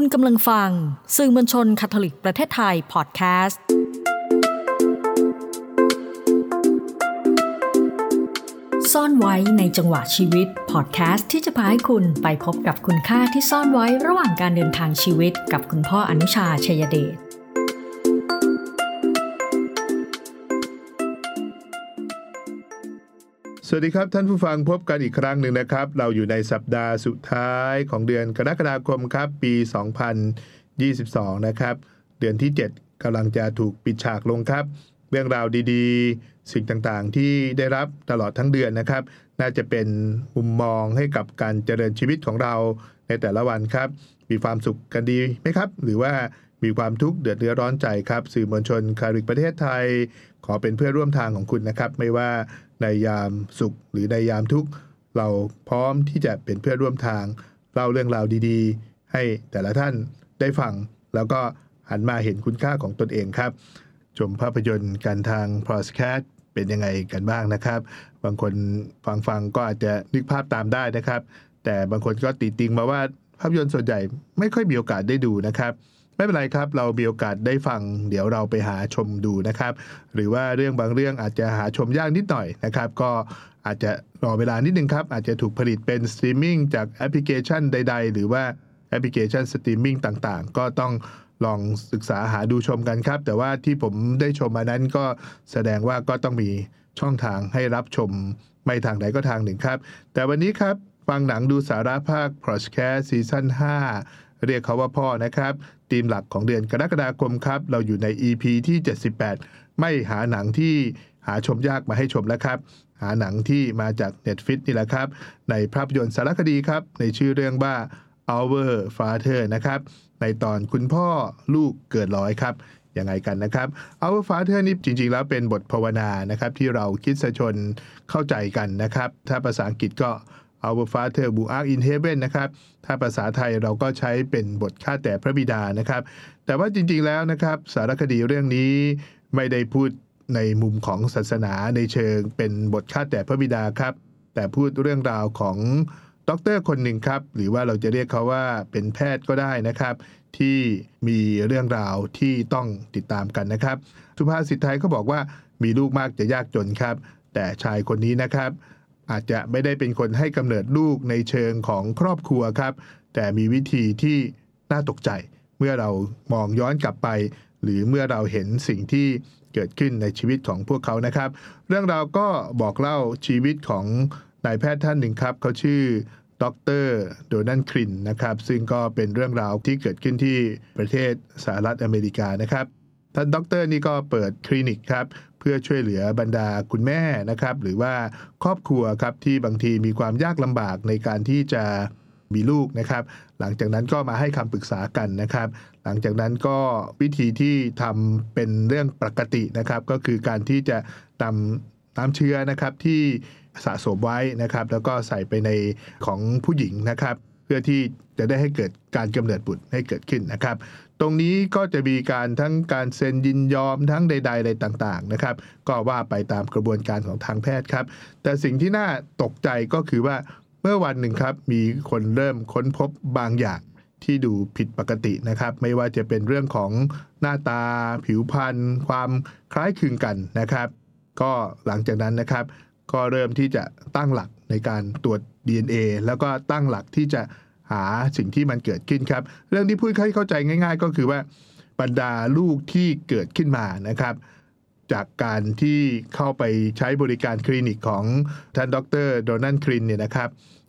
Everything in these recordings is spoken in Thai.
คุณกำลังฟัง สื่อมวลชนคาทอลิกประเทศไทยพอดแคสต์ ซ่อนไว้ในจังหวะชีวิตพอดแคสต์ที่จะพาให้คุณไปพบกับคุณค่าที่ซ่อนไว้ระหว่างการเดินทางชีวิตกับคุณพ่ออนุชาชัยเดช สวัสดีครับท่านผู้ฟังพบกันอีกครั้งหนึ่งนะครับ เราอยู่ในสัปดาห์สุดท้ายของเดือนกรกฎาคมครับปี 2022 นะครับ เดือนที่ 7กำลังจะถูกปิดฉากลงครับ เรื่องราวดีๆ สิ่งต่างๆ ที่ได้รับตลอดทั้งเดือนนะครับ น่าจะเป็นมุมมองให้กับการเจริญชีวิตของเราในแต่ละวันครับ มีความสุขกันดีไหมครับ หรือว่ามีความทุกข์เดือดเนื้อร้อนใจครับ สื่อมวลชนคาริกประเทศไทย ขอเป็นเพื่อนร่วมทางของคุณนะครับ ไม่ว่า ในยามสุขหรือในยามทุกข์เราพร้อมที่จะเป็นเพื่อนร่วมทางเล่าเรื่องราวดีๆ ให้แต่ละท่านได้ฟัง แล้วก็หันมาเห็นคุณค่าของตนเองครับ ชมภาพยนตร์กันทางพอสแคสเป็นยังไงกันบ้างนะครับ บางคนฟังฟังก็อาจจะนึกภาพตามได้นะครับ แต่บางคนก็ติติงมาว่าภาพยนตร์ส่วนใหญ่ไม่ค่อยมีโอกาสได้ดูนะครับ ไม่เป็นไรครับ เรามีโอกาสได้ฟัง เดี๋ยวเราไปหาชมดูนะครับ หรือว่าเรื่องบางเรื่องอาจจะหาชมยากนิดหน่อยนะครับ ก็อาจจะรอเวลานิดนึงครับ อาจจะถูกผลิตเป็นสตรีมมิ่งจากแอปพลิเคชันใด ๆ หรือว่าแอปพลิเคชันสตรีมมิ่งต่างๆ ก็ต้องลองศึกษาหาดูชมกันครับ แต่ว่าที่ผมได้ชมมานั้นก็แสดงว่าก็ต้องมีช่องทางให้รับชมไม่ทางใดก็ทางหนึ่งครับ แต่วันนี้ครับ ฟังหนังดูสาระภาค podcast season 5 เรียกเขาว่าพ่อนะครับ ธีมหลักของเดือนกรกฎาคมครับ เราอยู่ใน EP ที่ 78 ไม่หาหนังที่หาชมยากมาให้ชมแล้วครับ หาหนังที่มาจาก Netflix นี่แหละครับ ในภาพยนตร์สารคดีครับ ในชื่อเรื่องว่า Our Father นะครับ ในตอนคุณพ่อลูกเกิดร้อยครับยังไงกันนะครับ Our Father นี่จริง ๆ แล้วเป็นบทภาวนานะครับ ที่เราคิดสชนเข้าใจกันนะครับ ถ้าภาษาอังกฤษก็ Our Father who art in heaven นะครับถ้าภาษาไทยเราก็ใช้เป็นบทข้าแต่พระบิดานะครับ แต่ว่าจริงๆแล้วนะครับสารคดีเรื่องนี้ไม่ได้พูดในมุมของศาสนาในเชิงเป็นบทข้าแต่พระบิดาครับ แต่พูดเรื่องราวของด็อกเตอร์คนหนึ่งครับ หรือว่าเราจะเรียกเขาว่าเป็นแพทย์ก็ได้นะครับ ที่มีเรื่องราวที่ต้องติดตามกันนะครับ สุภาษิตไทยเขาบอกว่ามีลูกมากจะยากจนครับ แต่ชายคนนี้นะครับ อาจจะไม่ได้เป็นคนให้กำเนิดลูกในเชิงของครอบครัวครับ แต่มีวิธีที่น่าตกใจ เมื่อเรามองย้อนกลับไป หรือเมื่อเราเห็นสิ่งที่เกิดขึ้นในชีวิตของพวกเขานะครับ เรื่องราวก็บอกเล่าชีวิตของนายแพทย์ท่านหนึ่งครับ เขาชื่อดร. Donald Cline นะครับ ซึ่งก็เป็นเรื่องราวที่เกิดขึ้นที่ประเทศสหรัฐอเมริกานะครับท่านด็อกเตอร์นี่ก็เปิดคลินิกครับ เพื่อช่วยเหลือบรรดาคุณแม่นะครับ หรือว่าครอบครัวครับที่บางทีมีความยากลำบากในการที่จะมีลูกนะครับ หลังจากนั้นก็มาให้คำปรึกษากันนะครับ หลังจากนั้นก็วิธีที่ทำเป็นเรื่องปกตินะครับ ก็คือการที่จะนำน้ำเชื้อนะครับที่สะสมไว้นะครับ แล้วก็ใส่ไปในของผู้หญิงนะครับ เพื่อที่จะได้ให้เกิดการกำเนิดบุตรให้เกิดขึ้นนะครับ ตรงนี้ก็จะมีการทั้งการเซ็นยินยอมทั้งใดๆอะไรต่างๆนะครับ ก็ว่าไปตามกระบวนการของทางแพทย์ครับ แต่สิ่งที่น่าตกใจก็คือว่าเมื่อวันหนึ่งครับ มีคนเริ่มค้นพบบางอย่างที่ดูผิดปกตินะครับ ไม่ว่าจะเป็นเรื่องของหน้าตา ผิวพรรณความคล้ายคลึงกันนะครับ ก็หลังจากนั้นนะครับ ก็เริ่มที่จะตั้งหลักในการตรวจ DNA แล้วก็ตั้งหลักที่จะ หาสิ่งที่มันเกิดขึ้นครับ เรื่องที่พูดให้เข้าใจง่าย ๆ ก็คือว่าบรรดาลูกที่เกิดขึ้นมานะครับ จากการที่เข้าไปใช้บริการคลินิกของท่านดรโดนันครินเนี่ยนะครับ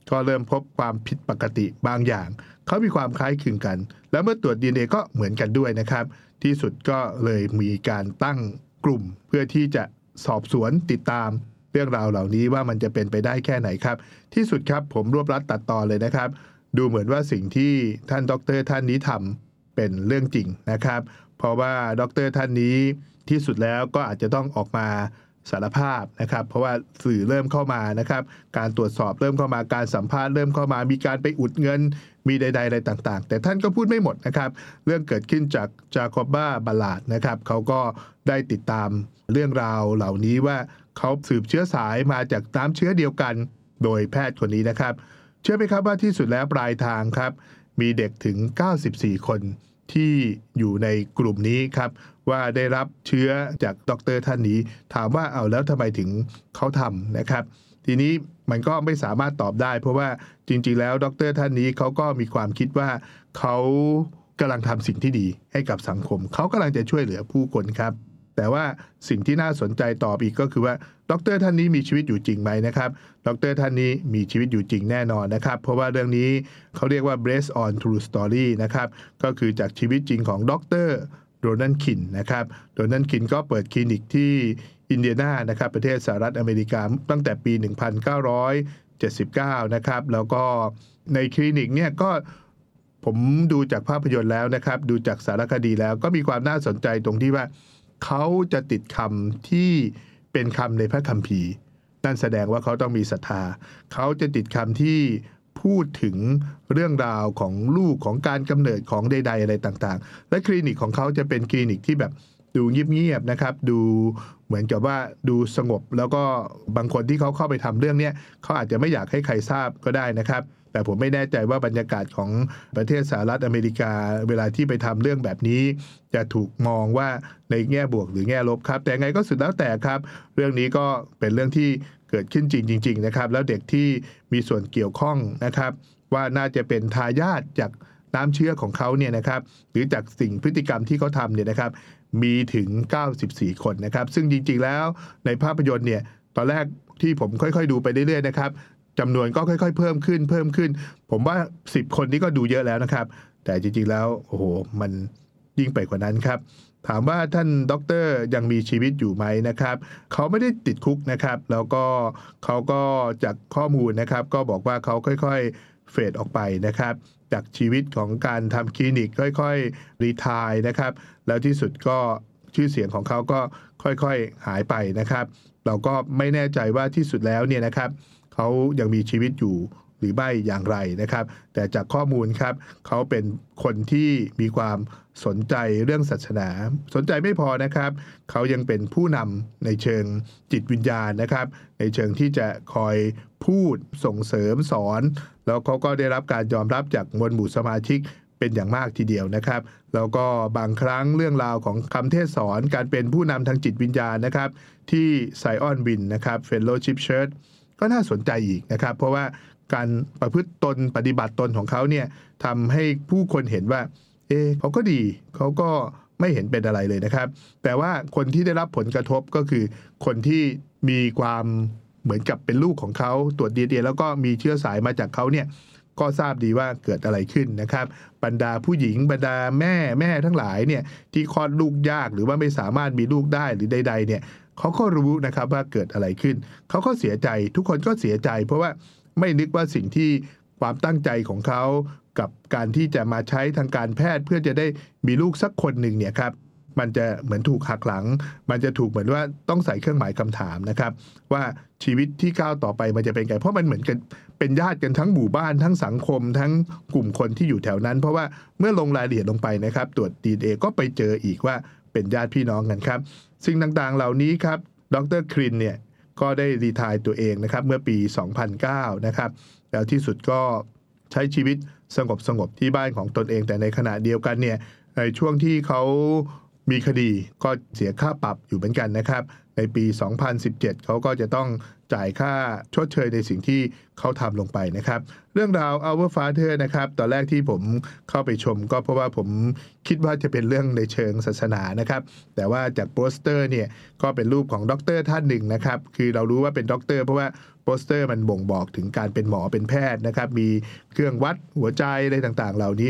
ก็เริ่มพบความผิดปกติบางอย่าง เขามีความคล้ายคลึงกัน แล้วเมื่อตรวจ DNA ก็เหมือนกันด้วยนะครับ ที่สุดก็เลยมีการตั้งกลุ่ม เพื่อที่จะสอบสวนติดตามเรื่องราวเหล่านี้ว่ามันจะเป็นไปได้แค่ไหนครับ ที่สุดครับผมรวบรัดตัดตอนเลยนะครับ ดูเหมือนว่าสิ่งที่ท่านดรท่านนี้ทำเป็นเรื่องจริงนะครับ เพราะว่าดรท่านนี้ที่สุดแล้วก็อาจจะต้องออกมาสารภาพนะครับ เพราะว่าสื่อเริ่มเข้ามานะครับ การตรวจสอบเริ่มเข้ามาการสัมภาษณ์เริ่มเข้ามา มีการไปอุดเงินมีใดๆอะไรต่างๆ แต่ท่านก็พูดไม่หมดนะครับ เรื่องเกิดขึ้นจากจาคอบบ้าบาลาดนะครับเขาก็ได้ติดตามเรื่องราวเหล่านี้ว่าเขาสืบเชื้อสายมาจากน้ำเชื้อเดียวกัน โดยแพทย์คนนี้นะครับ เชื่อไหมครับว่าที่สุดแล้วปลายทางครับ มีเด็กถึง 94 คนที่อยู่ในกลุ่มนี้ครับ ว่าได้รับเชื้อจากดรท่านนี้ ถามว่าเอาแล้วทำไมถึงเขาทำนะครับ ทีนี้มันก็ไม่สามารถตอบได้ เพราะว่าจริง ๆ แล้วดรท่านนี้เขาก็มีความคิดว่าเขากำลังทำสิ่งที่ดีให้กับสังคม เขากำลังจะช่วยเหลือผู้คนครับ แต่ว่าสิ่งที่น่าสนใจตอบอีกก็คือว่าดรท่านนี้มีชีวิตอยู่จริงไหมนะครับ ดรท่านนี้มีชีวิตอยู่จริงแน่นอนนะครับ เพราะว่าเรื่องนี้เขาเรียกว่า based on true story นะครับ ก็คือจากชีวิตจริงของดรโรนันคินนะครับโรนันคินก็เปิดคลินิกที่อินเดียนานะครับประเทศสหรัฐอเมริกาตั้งแต่ปี 1979 นะครับ แล้วก็ในคลินิกเนี่ยก็ผมดูจากภาพยนตร์แล้วนะครับ ดูจากสารคดีแล้วก็มีความน่าสนใจตรงที่ว่า เขาจะติดคำที่เป็นคำในพระคัมภีร์ นั่นแสดงว่าเขาต้องมีศรัทธา เขาจะติดคำที่พูดถึงเรื่องราวของลูกของการกำเนิดของใด ๆ อะไรต่างๆ และคลินิกของเขาจะเป็นคลินิกที่แบบ ดูเงียบๆนะครับ ดูเหมือนกับว่าดูสงบ แล้วก็บางคนที่เขาเข้าไปทำเรื่องเนี้ยเขาอาจจะไม่อยากให้ใครทราบก็ได้นะครับ แต่ผมไม่แน่ใจว่าบรรยากาศของประเทศสหรัฐอเมริกา เวลาที่ไปทำเรื่องแบบนี้ จะถูกมองว่าในแง่บวกหรือแง่ลบครับ แต่ไงก็สุดแล้วแต่ครับ เรื่องนี้ก็เป็นเรื่องที่เกิดขึ้นจริงจริงๆนะครับ แล้วเด็กที่มีส่วนเกี่ยวข้องนะครับ ว่าน่าจะเป็นทายาทจากน้ำเชื้อของเขาเนี่ยนะครับหรือจากสิ่งพฤติกรรมที่เขาทำเนี่ยนะครับ มีถึง 94 คนนะครับ ซึ่งจริง ๆ แล้วในภาพยนตร์เนี่ย ตอนแรกที่ผมค่อย ๆ ดูไปเรื่อย ๆ นะครับจำนวนก็ค่อย ๆ เพิ่มขึ้น เพิ่มขึ้น ผมว่า 10 คนนี้ก็ดูเยอะแล้วนะครับ แต่จริง ๆ แล้ว โอ้โห มันยิ่งไปกว่านั้นครับ ถามว่าท่านด็อกเตอร์ยังมีชีวิตอยู่ไหมนะครับ เขาไม่ได้ติดคุกนะครับ แล้วก็เขาก็จากข้อมูลนะครับ ก็บอกว่าเขาค่อย ๆ เฟดออกไปนะครับ จากชีวิตของการทำคลินิกค่อย ๆ รีทายนะครับ แล้วที่สุดก็ชื่อเสียงของเขาก็ค่อยๆหายไปนะครับ เราก็ไม่แน่ใจว่าที่สุดแล้วเนี่ยนะครับเขายังมีชีวิตอยู่หรือไม่อย่างไรนะครับ แต่จากข้อมูลครับเขาเป็นคนที่มีความสนใจเรื่องศาสนา สนใจไม่พอนะครับ เขายังเป็นผู้นำในเชิงจิตวิญญาณนะครับ ในเชิงที่จะคอยพูดส่งเสริมสอน แล้วเขาก็ได้รับการยอมรับจากมวลหมู่สมาชิก เป็นอย่างมากทีเดียวนะครับ แล้วก็บางครั้งเรื่องราวของคำเทศสอนการเป็นผู้นำทางจิตวิญญาณนะครับ ที่ Zionsville นะครับ Fellowship Church ก็น่าสนใจอีกนะครับ เพราะว่าการประพฤติตนปฏิบัติตนของเขาเนี่ยทำให้ผู้คนเห็นว่า เอ๊เขาก็ดีเขาก็ไม่เห็นเป็นอะไรเลยนะครับ แต่ว่าคนที่ได้รับผลกระทบก็คือ คนที่มีความเหมือนกับเป็นลูกของเขาตรวจดีเแล้วก็มีเชื้อสายมาจากเขาเนี่ย ก็ทราบดีว่าเกิดอะไรขึ้นนะครับ บรรดาผู้หญิงบรรดาแม่แม่ทั้งหลายเนี่ยที่คลอดลูกยากหรือว่าไม่สามารถมีลูกได้หรือใด ๆ เนี่ยเขาก็รู้นะครับว่าเกิดอะไรขึ้น เขาก็เสียใจทุกคนก็เสียใจ เพราะว่าไม่นึกว่าสิ่งที่ความตั้งใจของเขากับการที่จะมาใช้ทางการแพทย์เพื่อจะได้มีลูกสักคนหนึ่งเนี่ยครับ มันจะเหมือนถูกหักหลัง มันจะถูกเหมือนว่าต้องใส่เครื่องหมายคำถามนะครับ ว่าชีวิตที่ก้าวต่อไปมันจะเป็นไงเพราะมันเหมือนกันเป็นญาติกันทั้งหมู่บ้านทั้งสังคม ทั้งกลุ่มคนที่อยู่แถวนั้น เพราะว่าเมื่อลงรายละเอียดลงไปนะครับ ตรวจดีเอก็ไปเจออีกว่าเป็นญาติพี่น้องกันครับ สิ่งต่างๆเหล่านี้ครับดรครินเนี่ยก็ได้รีทายตัวเองนะครับเมื่อปี 2009 นะครับ แล้วที่สุดก็ใช้ชีวิตสงบสงบที่บ้านของตนเองแต่ในขณะเดียวกันเนี่ยในช่วงที่เขา มีคดีก็เสียค่าปรับอยู่เหมือนกันนะครับ ในปี 2017 เขาก็จะต้องจ่ายค่าชดเชยในสิ่งที่เขาทำลงไปนะครับ เรื่องราว Our Father นะครับ ตอนแรกที่ผมเข้าไปชมก็เพราะว่าผมคิดว่าจะเป็นเรื่องในเชิงศาสนานะครับ แต่ว่าจากโปสเตอร์เนี่ย ก็เป็นรูปของด็อกเตอร์ท่านหนึ่งนะครับ คือเรารู้ว่าเป็นด็อกเตอร์เพราะว่าโปสเตอร์มันบ่งบอกถึงการเป็นหมอเป็นแพทย์นะครับ มีเครื่องวัดหัวใจอะไรต่างๆ เหล่านี้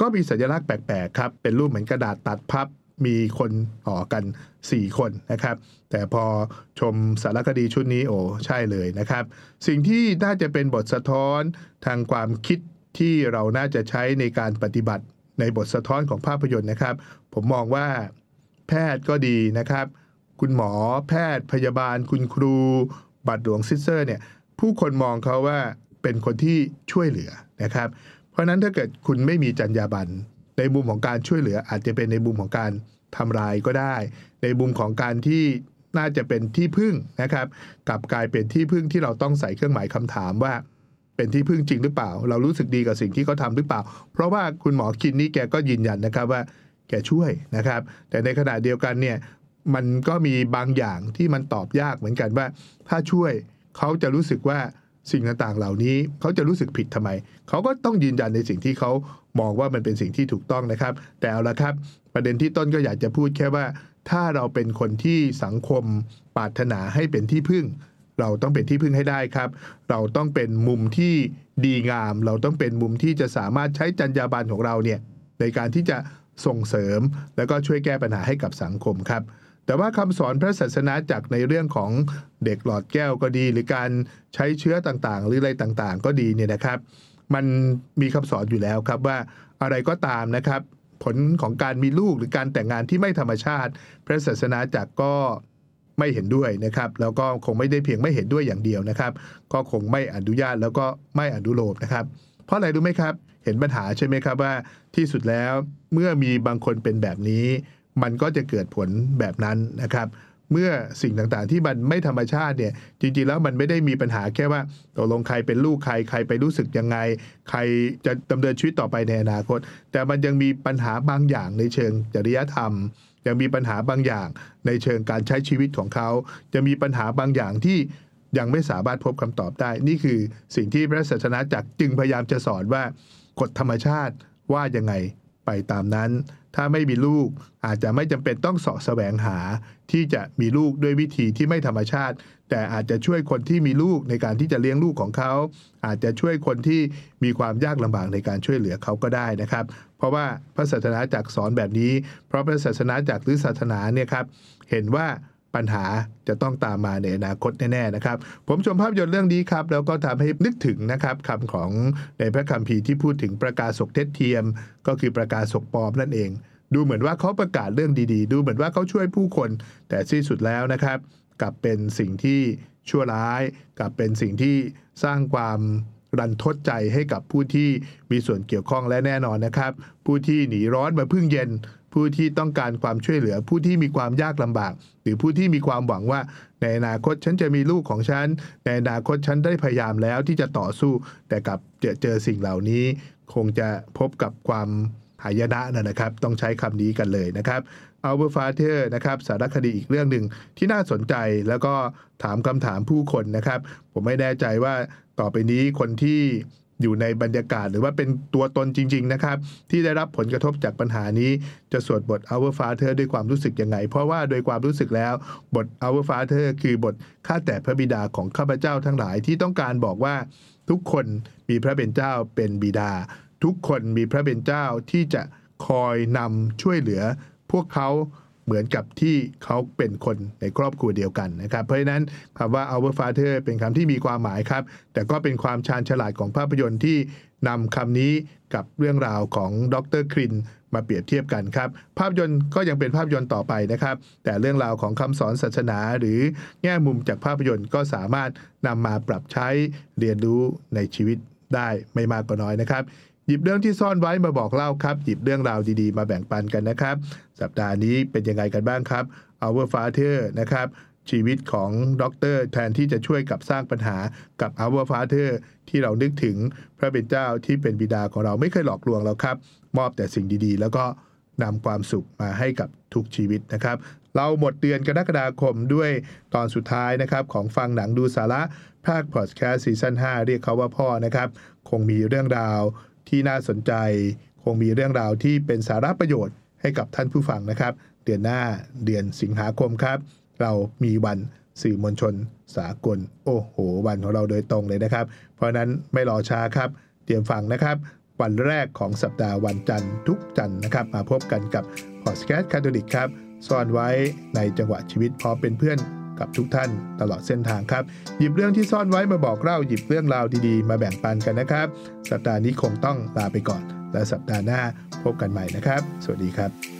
ก็มีสัญลักษณ์แปลกๆครับ เป็นรูปเหมือนกระดาษตัดพับ มีคนห่อกัน 4 คนนะครับ แต่พอชมสารคดีชุดนี้โอ้ใช่เลยนะครับ สิ่งที่น่าจะเป็นบทสะท้อนทางความคิดที่เราน่าจะใช้ในการปฏิบัติในบทสะท้อนของภาพยนตร์นะครับ ผมมองว่าแพทย์ก็ดีนะครับ คุณหมอแพทย์พยาบาล คุณครู บาทหลวงซิสเตอร์เนี่ยผู้คนมองเขาว่าเป็นคนที่ช่วยเหลือนะครับ เพราะฉะนั้นถ้าเกิดคุณไม่มีจรรยาบรรณ ในมุมของการช่วยเหลืออาจจะเป็นในมุมของการทำลายก็ได้ ในมุมของการที่น่าจะเป็นที่พึ่งนะครับกลับกลายเป็นที่พึ่งที่เราต้องใส่เครื่องหมายคำถามว่า เป็นที่พึ่งจริงหรือเปล่า เรารู้สึกดีกับสิ่งที่เขาทาหรือเปล่า เพราะว่าคุณหมอคินนี่แกก็ยืนยันนะครับว่า แกช่วยนะครับ แต่ในขณะเดียวกันเนี่ยมันก็มีบางอย่างที่มันตอบยากเหมือนกันว่า ถ้าช่วยเขาจะรู้สึกว่าสิ่งต่างๆ เหล่านี้เขาจะรู้สึกผิดทำไม เขาก็ต้องยืนยันในสิ่งที่เขา มองว่ามันเป็นสิ่งที่ถูกต้องนะครับ แต่เอาละครับ ประเด็นที่ต้นก็อยากจะพูดแค่ว่า ถ้าเราเป็นคนที่สังคมปรารถนาให้เป็นที่พึ่ง เราต้องเป็นที่พึ่งให้ได้ครับ เราต้องเป็นมุมที่ดีงาม เราต้องเป็นมุมที่จะสามารถใช้จรรยาบรรณของเราเนี่ยในการที่จะส่งเสริม แล้วก็ช่วยแก้ปัญหาให้กับสังคมครับแต่ว่าคำสอนพระศาสนาจากในเรื่องของเด็กหลอดแก้วก็ดี หรือการใช้เชื้อต่างๆ หรืออะไรต่างๆ ก็ดีเนี่ยนะครับ มันมีคำสอนอยู่แล้วครับว่าอะไรก็ตามนะครับ ผลของการมีลูกหรือการแต่งงานที่ไม่ธรรมชาติ พระศาสนาจากรก็ไม่เห็นด้วยนะครับ แล้วก็คงไม่ได้เพียงไม่เห็นด้วยอย่างเดียวนะครับ ก็คงไม่อนุญาตแล้วก็ไม่อนุโลมนะครับ เพราะอะไรรู้ไหมครับ เห็นปัญหาใช่ไหมครับว่าที่สุดแล้วเมื่อมีบางคนเป็นแบบนี้ มันก็จะเกิดผลแบบนั้นนะครับ เมื่อสิ่งต่างๆ ที่มันไม่ธรรมชาติเนี่ยจริงๆแล้วมันไม่ได้มีปัญหาแค่ว่าตกลงใครเป็นลูกใครใครไปรู้สึกยังไง ใครจะดำเนินชีวิตต่อไปในอนาคต แต่มันยังมีปัญหาบางอย่างในเชิงจริยธรรม ยังมีปัญหาบางอย่างในเชิงการใช้ชีวิตของเขา จะมีปัญหาบางอย่างที่ยังไม่สามารถพบคำตอบได้ นี่คือสิ่งที่พระศาสนาจักรจึงพยายามจะสอนว่ากฎธรรมชาติว่ายังไง ไปตามนั้น ถ้าไม่มีลูกอาจจะไม่จำเป็นต้องเสาะแสวงหาที่จะมีลูกด้วยวิธีที่ไม่ธรรมชาติ แต่อาจจะช่วยคนที่มีลูกในการที่จะเลี้ยงลูกของเขา อาจจะช่วยคนที่มีความยากลำบากในการช่วยเหลือเขาก็ได้นะครับ เพราะว่าพระศาสนาจักสอนแบบนี้ เพราะพระศาสนาจักหรือศาสนาเนี่ยครับเห็นว่า ปัญหาจะต้องตามมาในอนาคตแน่ๆนะครับ ผมชมภาพยนตร์เรื่องนี้ครับ แล้วก็ทำให้นึกถึงนะครับคำของในพระคัมภีร์ที่พูดถึงประกาศกเท็จเทียม ก็คือประกาศกปลอมนั่นเอง ดูเหมือนว่าเขาประกาศเรื่องดีๆ ดูเหมือนว่าเขาช่วยผู้คน แต่ที่สุดแล้วนะครับ กลับเป็นสิ่งที่ชั่วร้าย กลับเป็นสิ่งที่สร้างความรันทดใจให้กับผู้ที่มีส่วนเกี่ยวข้องและแน่นอนนะครับ ผู้ที่หนีร้อนมาพึ่งเย็น ผู้ที่ต้องการความช่วยเหลือ ผู้ที่มีความยากลำบาก หรือผู้ที่มีความหวังว่า ในอนาคตฉันจะมีลูกของฉัน ในอนาคตฉันได้พยายามแล้วที่จะต่อสู้ แต่กับเจอเจอสิ่งเหล่านี้ คงจะพบกับความหายนะนะครับ ต้องใช้คำนี้กันเลยนะครับ a l b e r f a t h e r นะครับสารคดีอีกเรื่องหนึ่งที่น่าสนใจแล้วก็ถามคำถามผู้คนนะครับ ผมไม่แน่ใจว่าต่อไปนี้คนที่ อยู่ในบรรยากาศหรือว่าเป็นตัวตนจริง ๆ นะครับ ที่ได้รับผลกระทบจากปัญหานี้จะสวดบท Our Father ด้วยความรู้สึกยังไง เพราะว่าโดยความรู้สึกแล้ว บท Our Father คือบทข้าแต่พระบิดาของข้าพเจ้าทั้งหลายที่ต้องการบอกว่าทุกคนมีพระเป็นเจ้าเป็นบิดา ทุกคนมีพระเป็นเจ้าที่จะคอยนำช่วยเหลือ พวกเขา เหมือนกับที่เขาเป็นคนในครอบครัวเดียวกันนะครับ เพราะฉะนั้นคำว่า our father เป็นคำที่มีความหมายครับ แต่ก็เป็นความชาญฉลาดของภาพยนตร์ที่นำคำนี้กับเรื่องราวของดรครินมาเปรียบเทียบกันครับ ภาพยนตร์ก็ยังเป็นภาพยนตร์ต่อไปนะครับ แต่เรื่องราวของคำสอนศาสนาหรือแง่มุมจากภาพยนตร์ก็สามารถนำมาปรับใช้เรียนรู้ในชีวิตได้ไม่มากก็น้อยนะครับ หยิบเรื่องที่ซ่อนไว้มาบอกเล่าครับ หยิบเรื่องราวดีๆ มาแบ่งปันกันนะครับ สัปดาห์นี้เป็นยังไงกันบ้างครับ Our Father นะครับชีวิตของด็อกเตอร์แทนที่จะช่วยกลับสร้างปัญหากับ Our Father ที่เรานึกถึงพระเป็นเจ้าที่เป็นบิดาของเราไม่เคยหลอกลวงเราครับ มอบแต่สิ่งดีๆ แล้วก็นำความสุขมาให้กับทุกชีวิตนะครับ เราหมดเดือนกรกฎาคมด้วยตอนสุดท้ายนะครับ ของฟังหนังดูสาระภาคพอดแคสต์ซีซั่น5เรียกเขาว่าพ่อนะครับ คงมีเรื่องราว ที่น่าสนใจ คงมีเรื่องราวที่เป็นสาระประโยชน์ให้กับท่านผู้ฟังนะครับ เดือนหน้าเดือนสิงหาคมครับ เรามีวันสื่อมวลชนสากล โอ้โห วันของเราโดยตรงเลยนะครับ เพราะนั้นไม่รอช้าครับ เตรียมฟังนะครับ วันแรกของสัปดาห์วันจันทร์ทุกจันทร์นะครับ มาพบกันกับพอดแคสต์คาทอลิกครับซ่อนไว้ในจังหวะชีวิตพอเป็นเพื่อน กับทุกท่านตลอดเส้นทางครับ หยิบเรื่องที่ซ่อนไว้มาบอกเล่าหยิบเรื่องราวดีๆ มาแบ่งปันกันนะครับ สัปดาห์นี้คงต้องลาไปก่อน และสัปดาห์หน้าพบกันใหม่นะครับ สวัสดีครับ